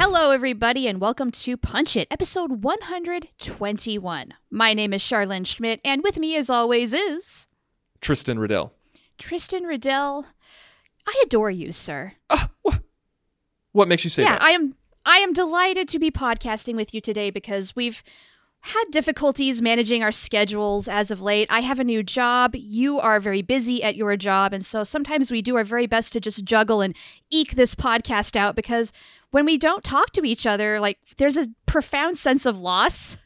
Hello, everybody, and welcome to Punch It, episode 121. My name is Charlene Schmidt, and with me, as always, is Tristan Riddell. Tristan Riddell. I adore you, sir. Ah, what makes you say yeah, that? Yeah, I am. I am delighted to be podcasting with you today because we've had difficulties managing our schedules as of late. I have a new job. You are very busy at your job, and so sometimes we do our very best to just juggle and eke this podcast out because when we don't talk to each other, like there's a profound sense of loss.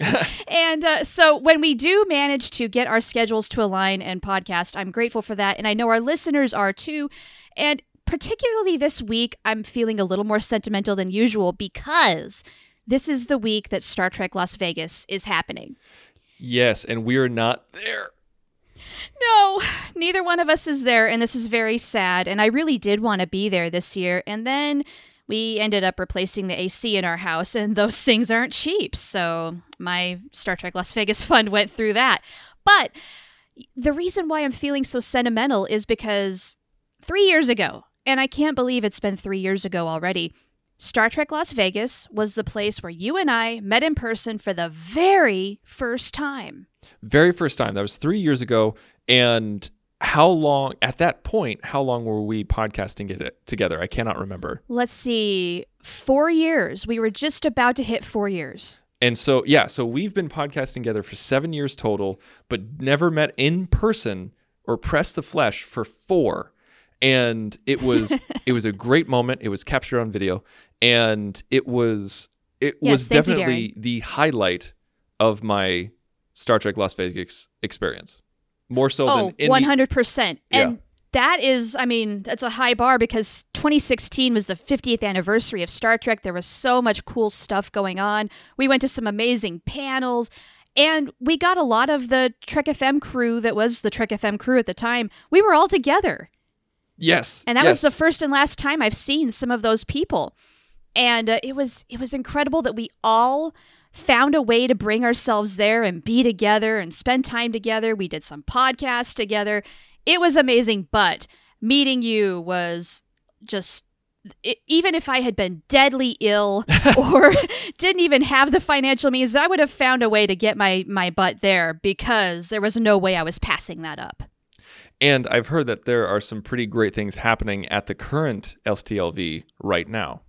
and uh, so when we do manage to get our schedules to align and podcast, I'm grateful for that. And I know our listeners are too. And particularly this week, I'm feeling a little more sentimental than usual because this is the week that Star Trek Las Vegas is happening. yes, and we're not there. No, neither one of us is there, and this is very sad. And I really did want to be there this year. And then we ended up replacing the AC in our house, and those things aren't cheap. So my Star Trek Las Vegas fund went through that. But the reason why I'm feeling so sentimental is because three years ago, and I can't believe it's been three years ago already, Star Trek Las Vegas was the place where you and I met in person for the very first time. Very first time. That was three years ago. And how long, at that point, how long were we podcasting it together? I cannot remember. Let's see, four years. We were just about to hit four years. And so, yeah, so we've been podcasting together for seven years total, but never met in person or pressed the flesh for four. And it was it was a great moment. It was captured on video, and it was it Yes, was thank you, definitely the highlight of my Star Trek Las Vegas experience. More so oh, than any, 100%. Yeah. And that is, I mean, that's a high bar because 2016 was the 50th anniversary of Star Trek. There was so much cool stuff going on. We went to some amazing panels. And we got a lot of the Trek FM crew that was the Trek FM crew at the time. We were all together. Yes, and that was the first and last time I've seen some of those people, and uh, it was it was incredible that we all found a way to bring ourselves there and be together and spend time together. We did some podcasts together. It was amazing, but meeting you was just. i even if I had been deadly ill or didn't even have the financial means, I would have found a way to get my my butt there because there was no way I was passing that up. And I've heard that there are some pretty great things happening at the current STLV right now.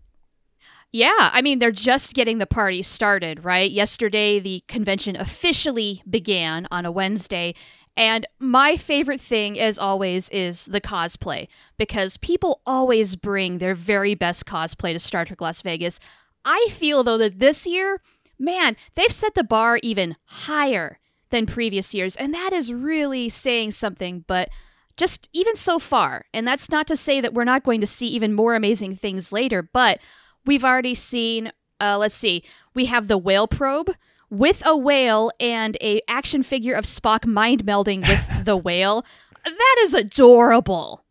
Yeah, I mean, they're just getting the party started, right? Yesterday, the convention officially began on a Wednesday. And my favorite thing, as always, is the cosplay because people always bring their very best cosplay to Star Trek Las Vegas. I feel, though, that this year, man, they've set the bar even higher than previous years. And that is really saying something, but just even so far. And that's not to say that we're not going to see even more amazing things later, but we've already seen, uh, let's see, we have the whale probe with a whale and a action figure of Spock mind melding with the whale. That is adorable.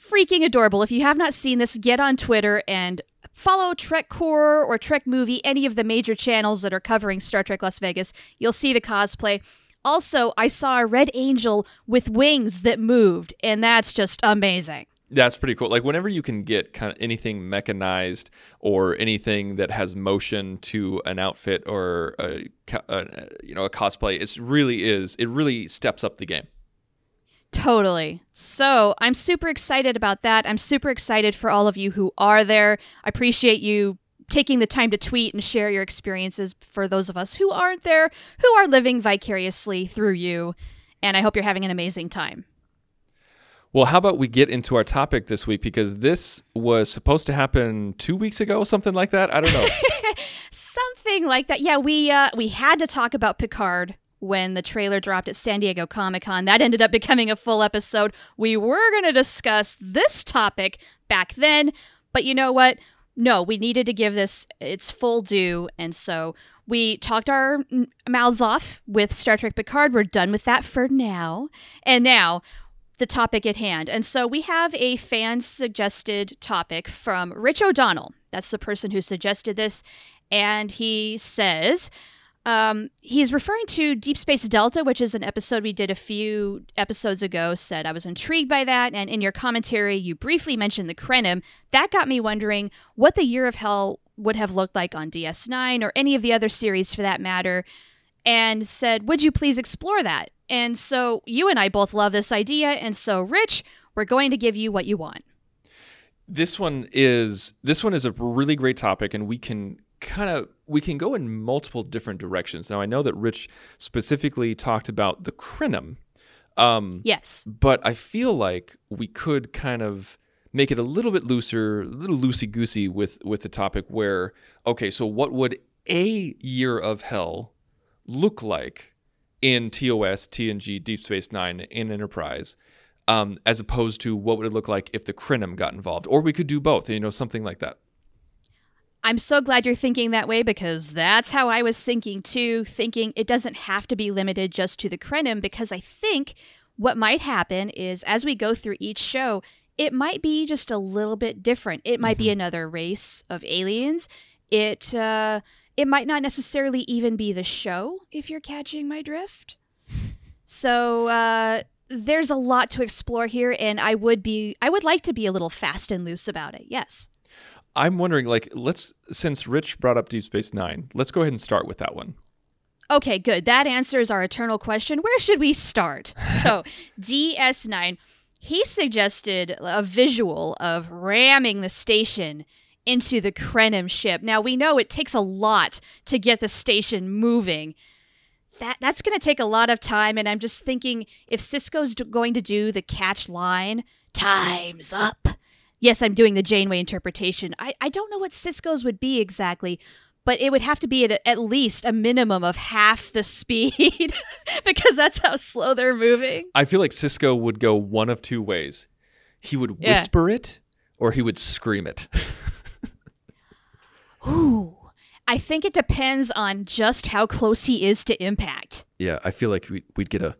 Freaking adorable. If you have not seen this, get on Twitter and follow Trek Core or Trek Movie, any of the major channels that are covering Star Trek Las Vegas. You'll see the cosplay. Also, I saw a red angel with wings that moved, and that's just amazing. That's pretty cool. Like whenever you can get kind of anything mechanized or anything that has motion to an outfit or a, uh, you know a cosplay, it really is. It really steps up the game. Totally. So I'm super excited about that. I'm super excited for all of you who are there. I appreciate you taking the time to tweet and share your experiences for those of us who aren't there, who are living vicariously through you. And I hope you're having an amazing time. Well, how about we get into our topic this week because this was supposed to happen two weeks ago, something like that. I don't know. Something like that. Yeah, we uh, we had to talk about Picard when the trailer dropped at San Diego Comic Con. That ended up becoming a full episode. We were going to discuss this topic back then, but you know what? no, we needed to give this its full due. And so we talked our mouths off with Star Trek Picard. We're done with that for now. And now, the topic at hand. And so we have a fan suggested topic from Rich O'Donnell. That's the person who suggested this. And he says, um, he's referring to Deep Space Delta, which is an episode we did a few episodes ago. Said I was intrigued by that, and in your commentary, you briefly mentioned the Krenim. That got me wondering what the Year of Hell would have looked like on DS9 or any of the other series for that matter. And said, would you please explore that? And so you and I both love this idea, and so Rich, we're going to give you what you want. This one is this one is a really great topic, and we can kind of we can go in multiple different directions. Now I know that Rich specifically talked about the Krenim, um, Yes. but I feel like we could kind of make it a little bit looser, a little loosey goosey with with the topic. Where okay, so what would a year of hell look like in TOS, TNG, Deep Space Nine, in Enterprise? Um, as opposed to what would it look like if the Krenim got involved, or we could do both, you know, something like that. I'm so glad you're thinking that way because that's how I was thinking too, thinking it doesn't have to be limited just to the Krenim because I think what might happen is as we go through each show, it might be just a little bit different. It might be another race of aliens. It uh it might not necessarily even be the show if you're catching my drift. So uh there's a lot to explore here and I would be I would like to be a little fast and loose about it. Yes. I'm wondering, like, let's since Rich brought up Deep Space Nine, let's go ahead and start with that one. Okay, good. That answers our eternal question. Where should we start? So, DS9, he suggested a visual of ramming the station into the Krenim ship. Now, we know it takes a lot to get the station moving. That that's going to take a lot of time and I'm just thinking if Sisko's d- going to do the catch line, time's up. Yes, I'm doing the Janeway interpretation. I, I don't know what Sisko's would be exactly, but it would have to be at, at least a minimum of half the speed because that's how slow they're moving. I feel like Sisko would go one of two ways. He would Yeah. whisper it, or he would scream it. Ooh. I think it depends on just how close he is to impact. yeah, I feel like we, we'd get a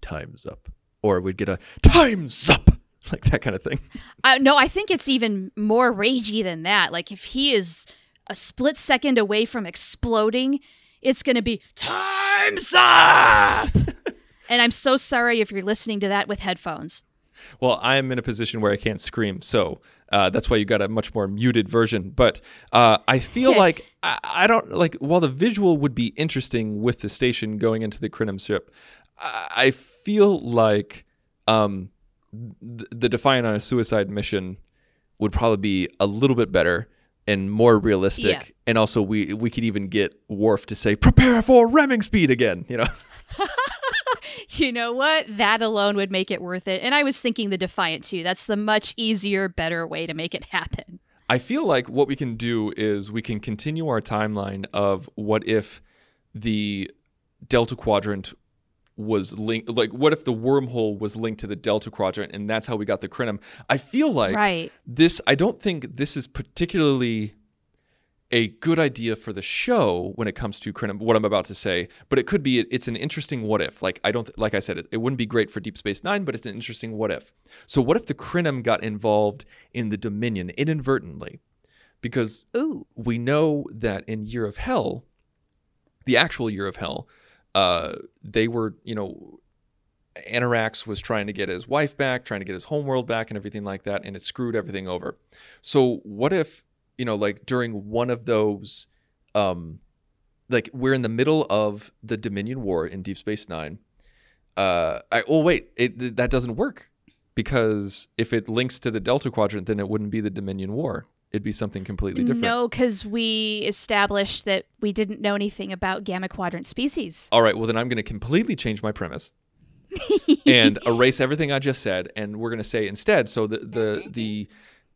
times up, or we'd get a times up, like that kind of thing. Uh, no, I think it's even more ragey than that. Like if he is a split second away from exploding, it's going to be time's up. and I'm so sorry if you're listening to that with headphones. Well, I'm in a position where I can't scream, so uh, that's why you got a much more muted version. But uh, I feel like I, I don't like while the visual would be interesting with the station going into the Krenim ship. I, I feel like um, the Defiant on a suicide mission would probably be a little bit better and more realistic. Yeah. And also, we we could even get Worf to say, "Prepare for ramming speed again." You know. You know what? That alone would make it worth it. And I was thinking the Defiant too. That's the much easier, better way to make it happen. I feel like what we can do is we can continue our timeline of what if the Delta Quadrant was linked, like what if the wormhole was linked to the Delta Quadrant, and that's how we got the Krenim. I feel like Right. this. I don't think this is particularly a good idea for the show when it comes to Krenim, what I'm about to say, but it could be. It's an interesting what if. Like I don't, like I said, it, it wouldn't be great for Deep Space Nine, but it's an interesting what if. So what if the Krenim got involved in the Dominion inadvertently? Because Ooh. we know that in Year of Hell, the actual Year of Hell, uh, they were, you know, Annorax was trying to get his wife back, trying to get his homeworld back, and everything like that, and it screwed everything over. So what if, you know, like during one of those, um, like we're in the middle of the Dominion War in Deep Space Nine. Uh, I oh wait, it that doesn't work because if it links to the Delta Quadrant, then it wouldn't be the Dominion War. It'd be something completely different. No, because we established that we didn't know anything about Gamma Quadrant species. All right, well then I'm going to completely change my premise and erase everything I just said, and we're going to say instead. So the the the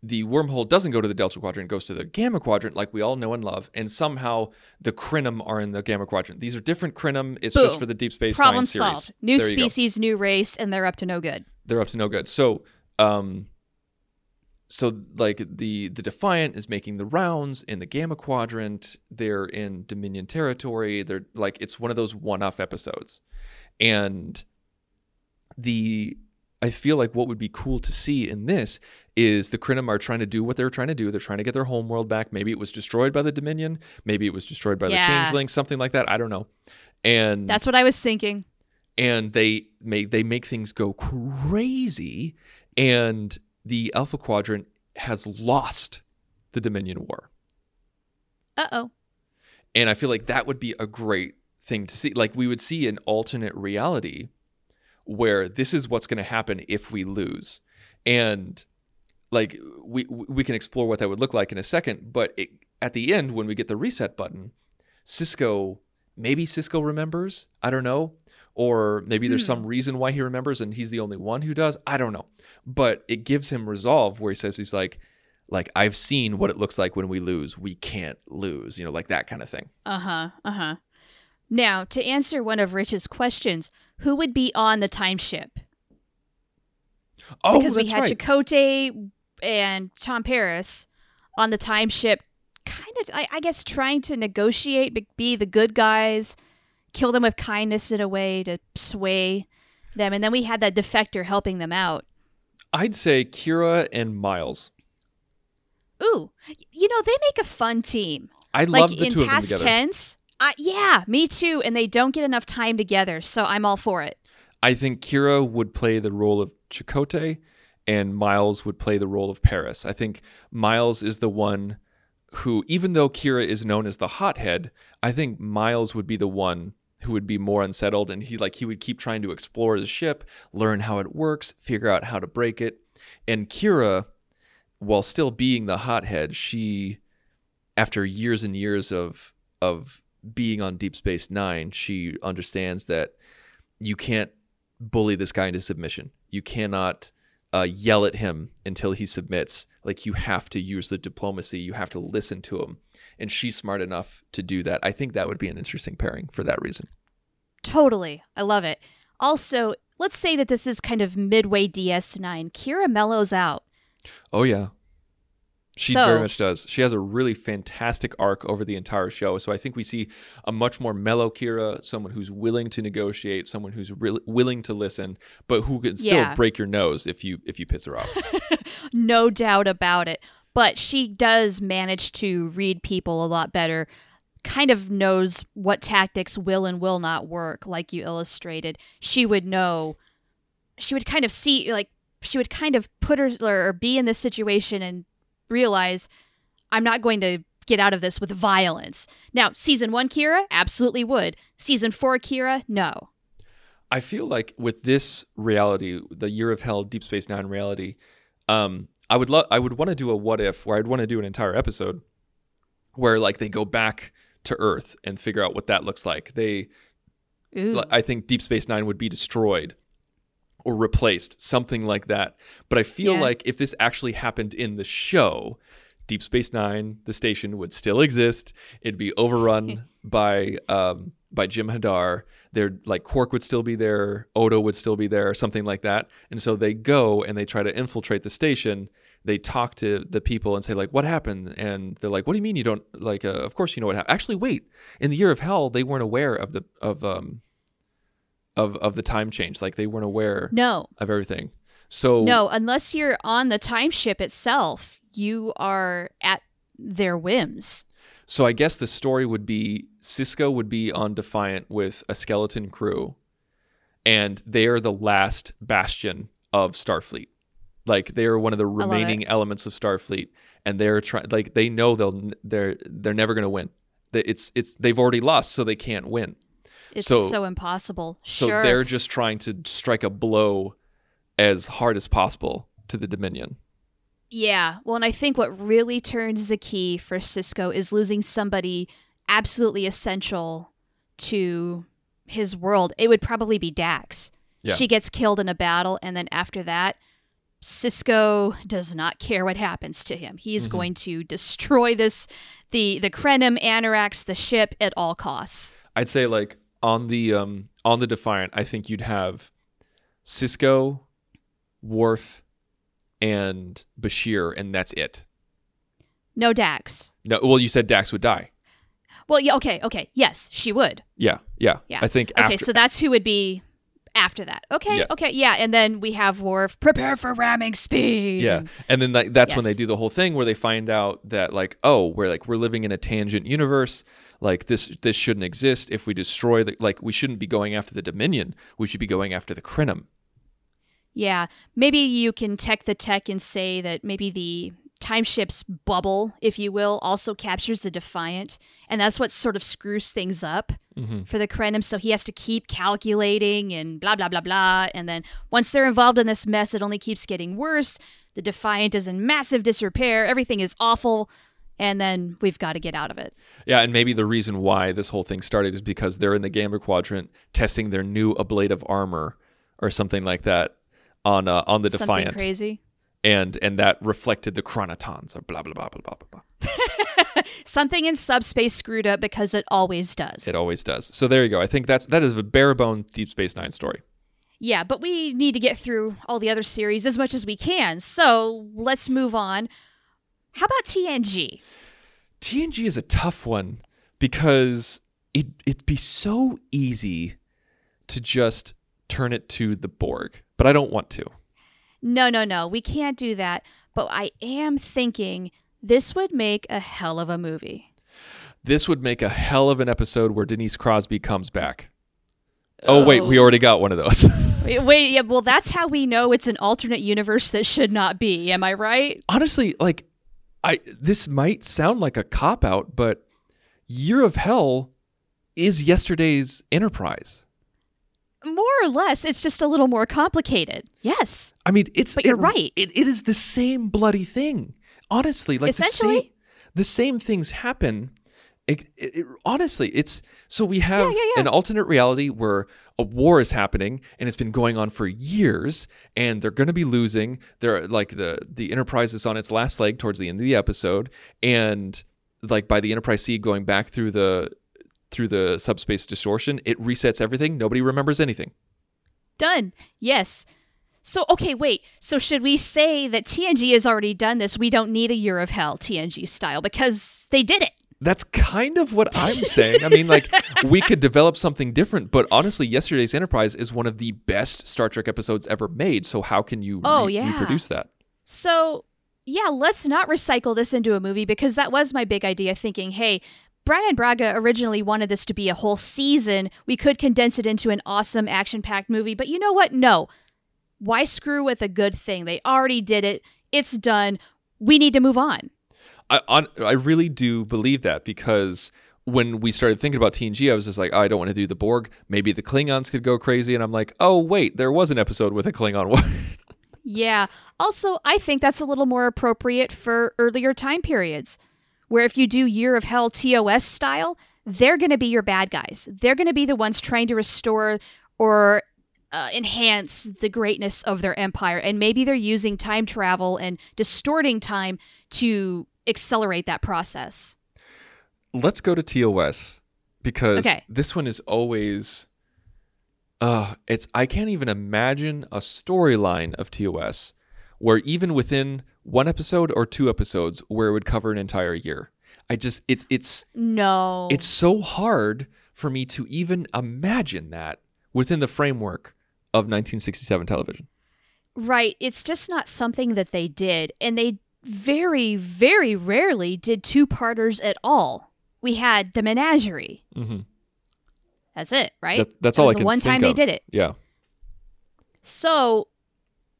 the wormhole doesn't go to the Delta Quadrant; it goes to the Gamma Quadrant, like we all know and love. And somehow the Krenim are in the Gamma Quadrant. These are different Krenim. It's just for the Deep Space Problem Nine series. solved. New There species, new race, and they're up to no good. They're up to no good. So, um, so like the the Defiant is making the rounds in the Gamma Quadrant. They're in Dominion territory. They're like it's one of those one-off episodes, and the I feel like what would be cool to see in this is the Krenim are trying to do what they're trying to do. They're trying to get their homeworld back. Maybe it was destroyed by the Dominion. Maybe it was destroyed by Yeah. the Changeling. Something like that. I don't know. And That's what I was thinking. and they make they make things go crazy and the alpha quadrant has lost the dominion war. Uh oh. and i feel like that would be a great thing to see. Like we would see an alternate reality where this is what's going to happen if we lose. And like we we can explore what that would look like in a second but it, at the end when we get the reset button Sisko maybe Sisko remembers i don't know or maybe there's some reason why he remembers and he's the only one who does i don't know but it gives him resolve where he says he's like like i've seen what it looks like when we lose we can't lose you know like that kind of thing Uh huh. Uh huh. Now, to answer one of Rich's questions, who would be on the time ship? oh because we had right Chakotay and Tom Paris on the time ship, kind of, I, I guess, trying to negotiate, be the good guys, kill them with kindness in a way to sway them, and then we had that defector helping them out. i'd say kira and miles Ooh, you know they make a fun team. i like love the in two of them past together tense, I, yeah, me too. And they don't get enough time together, so I'm all for it. I think Kira would play the role of Chakotay and Miles would play the role of Paris. I think Miles is the one who, even though Kira is known as the hothead, I think Miles would be the one who would be more unsettled and he like he would keep trying to explore the ship, learn how it works, figure out how to break it. And Kira, while still being the hothead, she after years and years of of being on Deep Space 9, she understands that you can't bully this guy into submission. You cannot uh, yell at him until he submits. Like you have to use the diplomacy. You have to listen to him. And she's smart enough to do that. I think that would be an interesting pairing for that reason. Totally. I love it. Also, let's say that this is kind of midway DS9. Kira mellows out. Oh yeah. She So- very much does. She has a really fantastic arc over the entire show. So I think we see a much more mellow Kira, someone who's willing to negotiate, someone who's re- willing to listen, but who can still Yeah. break your nose if you if you piss her off. No doubt about it. But she does manage to read people a lot better, kind of knows what tactics will and will not work, like you illustrated. She would know, she would kind of see, like, she would kind of put her or be in this situation and realize, I'm not going to get out of this with violence. Now, season one Kira absolutely would. Season four Kira, no. I feel like with this reality, the Year of Hell, Deep Space Nine reality, um, I would love, I would want to do a what if, where I'd want to do an entire episode, where like they go back to Earth and figure out what that looks like. They, Ooh. I think Deep Space Nine would be destroyed or replaced, something like that. But I feel Yeah. like if this actually happened in the show, Deep Space Nine, the station would still exist. It'd be overrun by um, by Jem'Hadar. There, like Quark would still be there, Odo would still be there, something like that. And so they go and they try to infiltrate the station. They talk to the people and say like, "What happened?" And they're like, "What do you mean you don't like? Uh, of course you know what happened." Actually, wait. In the Year of Hell, they weren't aware of the of um of of the time change. Like they weren't aware no. of everything. So No, unless you're on the time ship itself, you are at their whims. So I guess the story would be Sisko would be on Defiant with a skeleton crew, and they are the last bastion of Starfleet. Like they are one of the remaining elements of Starfleet, and they're trying. Like they know they'll they're they're never going to win. It's it's they've already lost, so they can't win. It's So- so, impossible. So sure. they're just trying to strike a blow as hard as possible to the Dominion. Yeah. Well, and I think what really turns the key for Sisko is losing somebody absolutely essential to his world. It would probably be Dax. Yeah. She gets killed in a battle, and then after that, Sisko does not care what happens to him. He is Mhm. going to destroy this the the Krenim Annorax, the ship, at all costs. I'd say like on the um on the Defiant, I think you'd have Sisko, Worf, and Bashir, and that's it. No Dax. No, well, you said Dax would die. Well, yeah, okay, okay. Yes, she would. Yeah, yeah. Yeah. I think Okay, after, so that's who would be after that. Okay, Yeah. okay, yeah. And then we have Worf, prepare for ramming speed. Yeah, and then like, that's when they do the whole thing where they find out that like, oh, we're like we're living in a tangent universe. Like this, this shouldn't exist. If we destroy the, like, we shouldn't be going after the Dominion. We should be going after the Krenim. Yeah, maybe you can tech the tech and say that maybe the time ship's bubble, if you will, also captures the Defiant, and that's what sort of screws things up mm-hmm. for the Krenim. So he has to keep calculating and blah blah blah blah, and then once they're involved in this mess, it only keeps getting worse. The Defiant is in massive disrepair. Everything is awful, and then we've got to get out of it. Yeah, and maybe the reason why this whole thing started is because they're in the Gamma Quadrant testing their new ablative armor or something like that on uh, on the Something Defiant, crazy. and and that reflected the chronotons or blah blah blah blah blah blah. blah. Something in subspace screwed up because it always does. It always does. So there you go. I think that's that is a bare bone Deep Space Nine story. Yeah, but we need to get through all the other series as much as we can. So let's move on. How about TNG? TNG is a tough one because it it'd be so easy to just turn it to the Borg, but I don't want to. No, no, no. We can't do that. But I am thinking this would make a hell of a movie. This would make a hell of an episode where Denise Crosby comes back. Oh, wait, we oh. already got one of those. Wait, wait, yeah, well, that's how we know it's an alternate universe that should not be. Am I right? Honestly, like I this might sound like a cop out, but Year of Hell is yesterday's Enterprise. More or less, it's just a little more complicated. Yes. I mean, it's But you're it- right. It, it is the same bloody thing. Honestly, like the Essentially. same, the same things happen. It- honestly, it's so we have yeah, yeah. an alternate reality where a war is happening and it's been going on for years, and they're going to be losing. They're like the the Enterprise is on its last leg towards the end of the episode, and like by the Enterprise C going back through the through the subspace distortion, it resets everything. Nobody remembers anything. Done. Yes. So, okay, wait. So, should we say that TNG has already done this? We don't need a Year of Hell TNG style because they did it. That's kind of what I'm saying. I mean, like, we could develop something different, but honestly, yesterday's Enterprise is one of the best Star Trek episodes ever made. So, how can you Oh, re- yeah. reproduce that? So, yeah, let's not recycle this into a movie because that was my big idea thinking, hey, Brannon Braga originally wanted this to be a whole season. We could condense it into an awesome action packed movie, but you know what? No. Why screw with a good thing? They already did it. It's done. We need to move on. I, on, I really do believe that because when we started thinking about TNG, I was just like, oh, I don't want to do the Borg. Maybe the Klingons could go crazy. And I'm like, oh, wait, there was an episode with a Klingon war. Yeah. Also, I think that's a little more appropriate for earlier time periods, where if you do Year of Hell TOS style, they're going to be your bad guys. They're going to be the ones trying to restore or uh, enhance the greatness of their empire. And maybe they're using time travel and distorting time to accelerate that process. let's go to TOS because Okay. this one is always uh it's I can't even imagine a storyline of TOS where even within one episode or two episodes where it would cover an entire year. I just it's it's No. it's so hard for me to even imagine that within the framework of 1967 television. Right. It's just not something that they did. And they very, very rarely did two parters at all. We had the menagerie. Mhm. That's it, right? That, that's That all I the can one time they did it. Yeah. So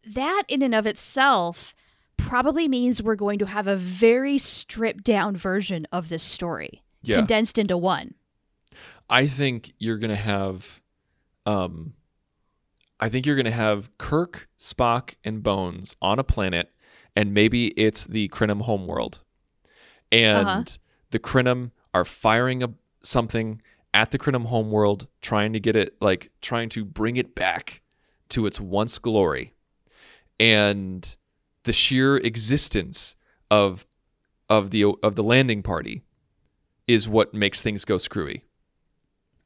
that in and of itself probably means we're going to have a very stripped down version of this story. Yeah. Condensed into one. I think you're gonna have, um, I think you're gonna have Kirk, Spock, and Bones on a planet, and maybe it's the Krenim homeworld, and Uh-huh. the Krenim are firing a, something at the Krenim homeworld, trying to get it like trying to bring it back to its once glory, and the sheer existence of of the of the landing party is what makes things go screwy.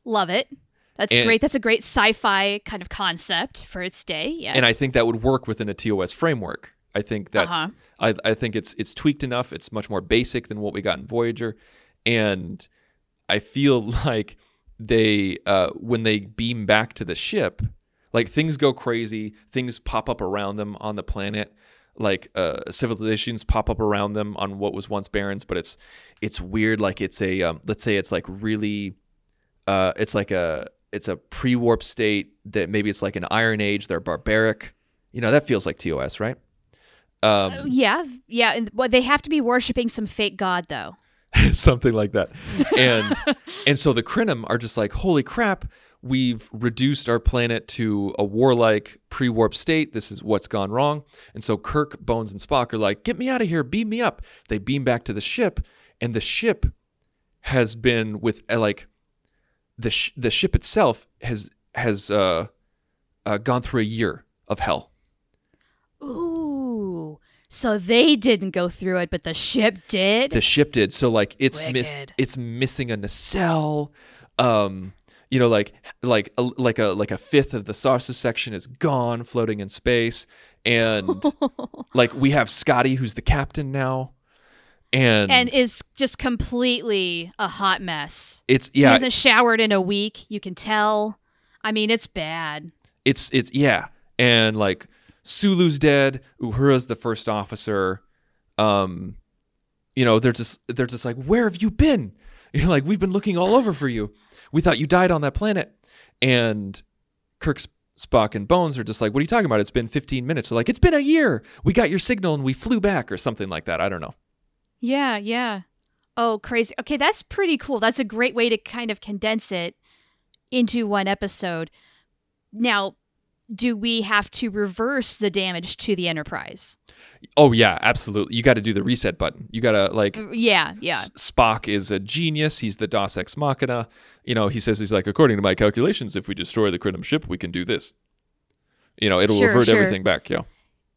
Love it. That's And- great. That's a great sci fi kind of concept for its day. Yes. And I think that would work within a TOS framework. I think that's Uh-huh. I, I think it's it's tweaked enough. It's much more basic than what we got in Voyager, and I feel like they uh, when they beam back to the ship, like things go crazy. Things pop up around them on the planet. Like uh, civilizations pop up around them on what was once barrens, but it's it's weird. Like it's a um, let's say it's like really uh, it's like a it's a pre-warp state that maybe it's like an Iron Age. They're barbaric. You know that feels like TOS, right? Um, Yeah, yeah. And, well, they have to be worshiping some fake god, though. something like that. And and so the Krenim are just like, holy crap, we've reduced our planet to a warlike pre-warp state. This is what's gone wrong. And so Kirk, Bones, and Spock are like, get me out of here, beam me up. They beam back to the ship, and the ship has been with uh, like the sh- the ship itself has has uh, uh, gone through a year of hell. So they didn't go through it, but the ship did? the ship did so like it's miss it's missing a nacelle um you know like like a, like a like a fifth of the saucer section is gone floating in space and like we have scotty who's the captain now and and is just completely a hot mess. it's yeah, He hasn't showered in a week. You can tell. I mean, it's bad. it's it's yeah and like sulu's dead uhura's the first officer. Um you know they're just they're just like where have you been? You're like we've been looking all over for you. We thought you died on that planet. And kirk spock and bones are just like what are you talking about? It's been 15 minutes. They're like it's been a year. We got your signal and we flew back or something like that. I don't know. Yeah, yeah. Oh, crazy. Okay, that's pretty cool. That's a great way to kind of condense it into one episode. Now, do we have to reverse the damage to the Enterprise? oh yeah absolutely you got to do the reset button you got to like Uh, yeah, yeah. S- Spock is a genius. He's the Dos Ex Machina. You know, he says he's like, according to my calculations, if we destroy the Krenim ship, we can do this. You know, it'll Sure, revert sure. everything back. Yeah.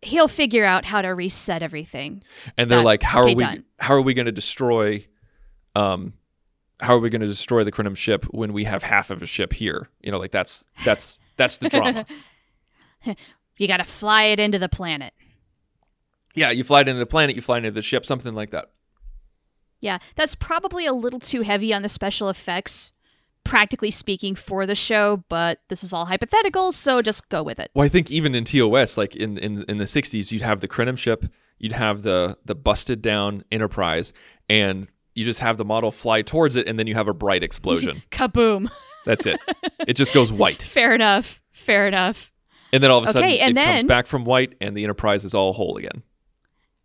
He'll figure out how to reset everything. And they're Done. like, how Okay, are we? done. How are we going to destroy? Um, how are we going to destroy the Krenim ship when we have half of a ship here? You know, like that's that's that's the drama. You got to fly it into the planet. yeah, you fly it into the planet, you fly into the ship, something like that. Yeah, that's probably a little too heavy on the special effects, practically speaking, for the show, but this is all hypothetical, so just go with it. Well, I think even in TOS, like in, in, in the 60s, you'd have the Krenim ship, you'd have the, the busted down Enterprise, and you just have the model fly towards it, and then you have a bright explosion. Kaboom. That's it. It just goes white. Fair enough. Fair enough. And then all of a sudden, Okay, and it comes back from white, and the Enterprise is all whole again.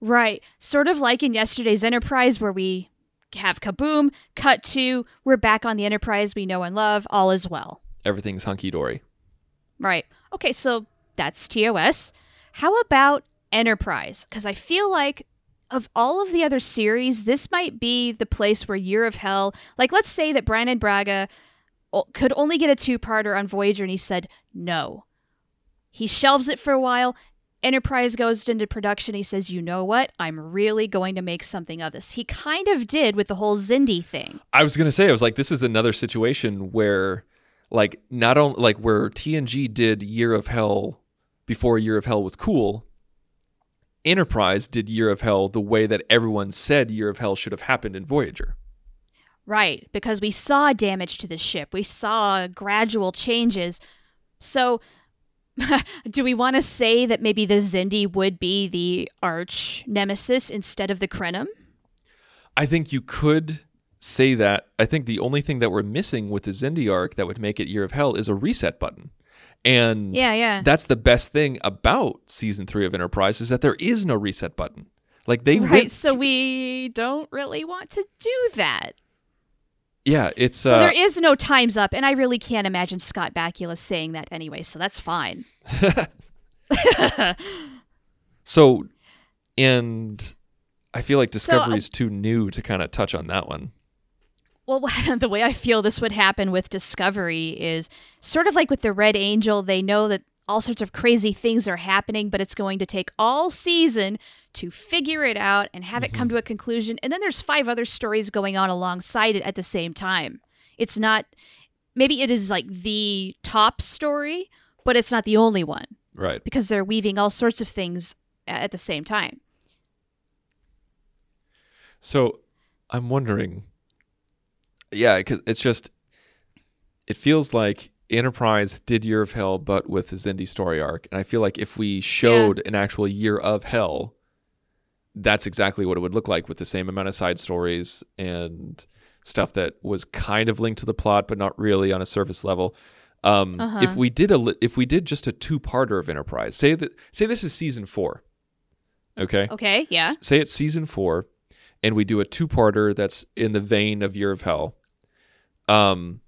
Right. Sort of like in yesterday's Enterprise, where we have kaboom, cut to, we're back on the Enterprise we know and love, all is well. Everything's hunky dory. Right. Okay, so that's TOS. How about Enterprise? Because I feel like of all of the other series, this might be the place where Year of Hell, like let's say that Brannon Braga could only get a two parter on Voyager and he said no. He shelves it for a while. Enterprise goes into production. He says, You know what? I'm really going to make something of this. He kind of did with the whole Xindi thing. I was gonna say, I was like, this is another situation where, like, not only like where TNG did Year of Hell before Year of Hell was cool. Enterprise did Year of Hell the way that everyone said Year of Hell should have happened in Voyager. Right, because we saw damage to the ship. We saw gradual changes. So, do we want to say that maybe the Xindi would be the arch nemesis instead of the Krenim? I think you could say that. I think the only thing that we're missing with the Xindi arc that would make it Year of Hell is a reset button. And Yeah, yeah. that's the best thing about season three of Enterprise is that there is no reset button. Like they right, went so we don't really want to do that. Yeah, it's So uh, there is no time's up, and I really can't imagine Scott Bakula saying that anyway, so that's fine. So, and I feel like So, uh, Discovery is too new to kind of touch on that one. Well, the way I feel this would happen with Discovery is sort of like with the Red Angel. They know that all sorts of crazy things are happening, but it's going to take all season to figure it out and have it come mm-hmm. to a conclusion. And then there's five other stories going on alongside it at the same time. It's not, maybe it is like the top story, but it's not the only one Right. because they're weaving all sorts of things at the same time. So I'm wondering, yeah, because it's just, it feels like Enterprise did Year of Hell, but with the Xindi story arc. And I feel like if we showed an actual Year of Hell, that's exactly what it would look like with the same amount of side stories and stuff that was kind of linked to the plot, but not really on a surface level. Um, Uh-huh. If we did a, if we did just a two-parter of Enterprise, say that, say this is season four, okay, Okay, yeah. S- say it's season four, and we do a two-parter that's in the vein of Year of Hell. Um,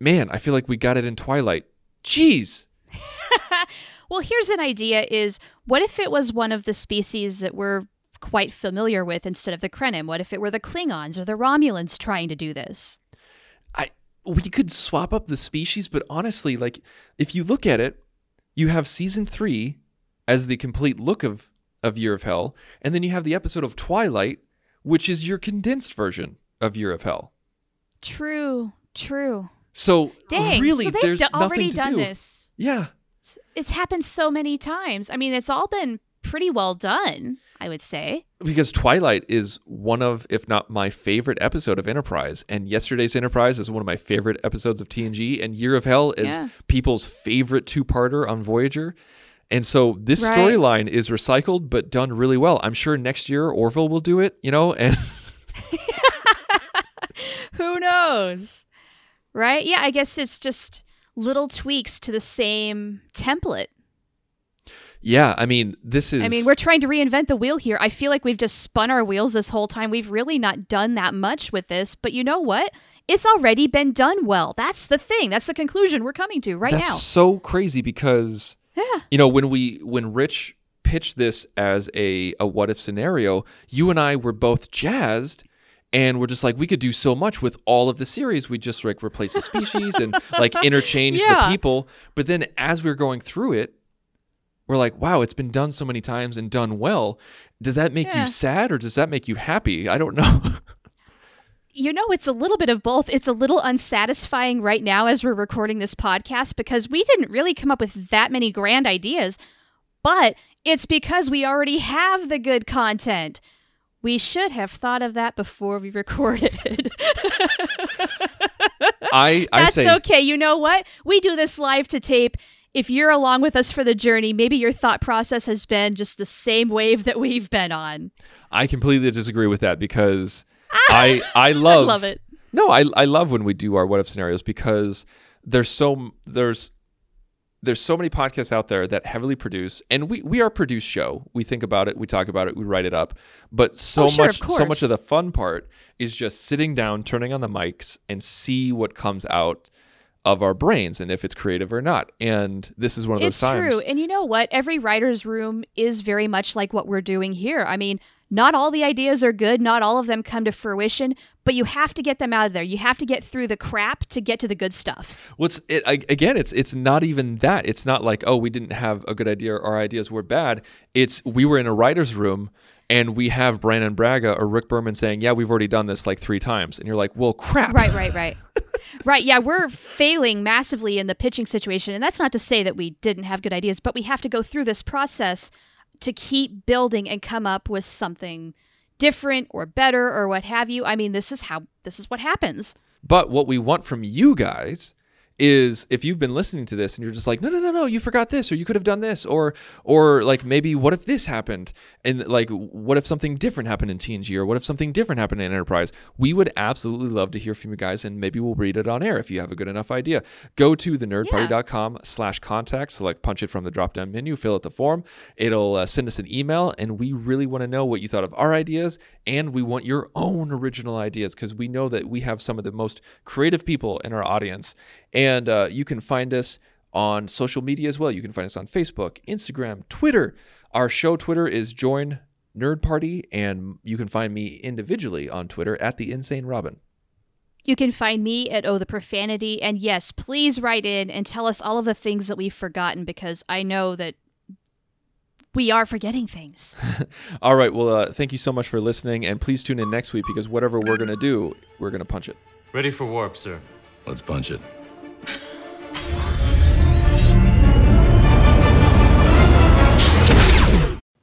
man, I feel like we got it in Twilight. Jeez. Well, here's an idea is what if it was one of the species that we're quite familiar with instead of the Krenim? What if it were the Klingons or the Romulans trying to do this? I we could swap up the species, but honestly, like if you look at it, you have season three as the complete look of of Year of Hell, and then you have the episode of Twilight, which is your condensed version of Year of Hell. True, true. So Dang, really, so they've there's d- nothing already to done do. this. Yeah, It's happened so many times. I mean, it's all been pretty well done, I would say. because Twilight is one of, if not my favorite episode of Enterprise, and yesterday's Enterprise is one of my favorite episodes of TNG, and Year of Hell is Yeah. people's favorite two-parter on Voyager. And so this Right. storyline is recycled but done really well. I'm sure next year Orville will do it, you know, and Who knows? Right? Yeah, I guess it's just little tweaks to the same template. yeah, I mean, this is I mean, we're trying to reinvent the wheel here. I feel like we've just spun our wheels this whole time. We've really not done that much with this, but you know what? It's already been done well. That's the thing. That's the conclusion we're coming to right now. That's now. so crazy because Yeah. you know when we when Rich pitched this as a a what if scenario, you and I were both jazzed. And we're just like we could do so much with all of the series. We just like replace the species and like interchange Yeah. the people. But then as we are going through it, we're like, wow, it's been done so many times and done well. Does that make Yeah. you sad or does that make you happy? I don't know. You know, it's a little bit of both. It's a little unsatisfying right now as we're recording this podcast because we didn't really come up with that many grand ideas, but it's because we already have the good content. We should have thought of that before we recorded. I I That's say okay. You know what? We do this live to tape. If you're along with us for the journey, maybe your thought process has been just the same wave that we've been on. I completely disagree with that because I I love love it. No, I I love when we do our what if scenarios because there's so there's there's so many podcasts out there that heavily produce and we we are a produced show. We think about it, we talk about it, we write it up. But so Oh, sure, much of so much of the fun part is just sitting down, turning on the mics and see what comes out of our brains and if it's creative or not. And this is one of It's those times. true. And you know what? Every writer's room is very much like what we're doing here. I mean, not all the ideas are good, not all of them come to fruition, but you have to get them out of there. You have to get through the crap to get to the good stuff. What's it again? It's it's not even that. It's not like oh we didn't have a good idea or our ideas were bad. It's we were in a writer's room and we have Brannon Braga or Rick Berman saying yeah we've already done this like three times and you're like well crap Right, right, right. right, yeah, we're failing massively in the pitching situation. And that's not to say that we didn't have good ideas, but we have to go through this process to keep building and come up with something different or better or what have you. I mean, this is how this is what happens. But what we want from you guys is if you've been listening to this and you're just like, no, no, no, no, you forgot this, or you could have done this, or or like maybe what if this happened, and like what if something different happened in TNG, or what if something different happened in Enterprise? We would absolutely love to hear from you guys, and maybe we'll read it on air if you have a good enough idea. Go to the thenerdparty.com slash contact, select punch it from the drop down menu, fill out the form. It'll uh, send us an email, and we really want to know what you thought of our ideas, and we want your own original ideas because we know that we have some of the most creative people in our audience. And uh, you can find us on social media as well. You can find us on Facebook, Instagram, Twitter. Our show Twitter is Join Nerd Party, and you can find me individually on Twitter at the Insane Robin. You can find me at Oh the Profanity. And yes, please write in and tell us all of the things that we've forgotten because I know that we are forgetting things. All right. Well, uh, thank you so much for listening, and please tune in next week because whatever we're gonna do, we're gonna punch it. Ready for warp, sir. Let's punch it.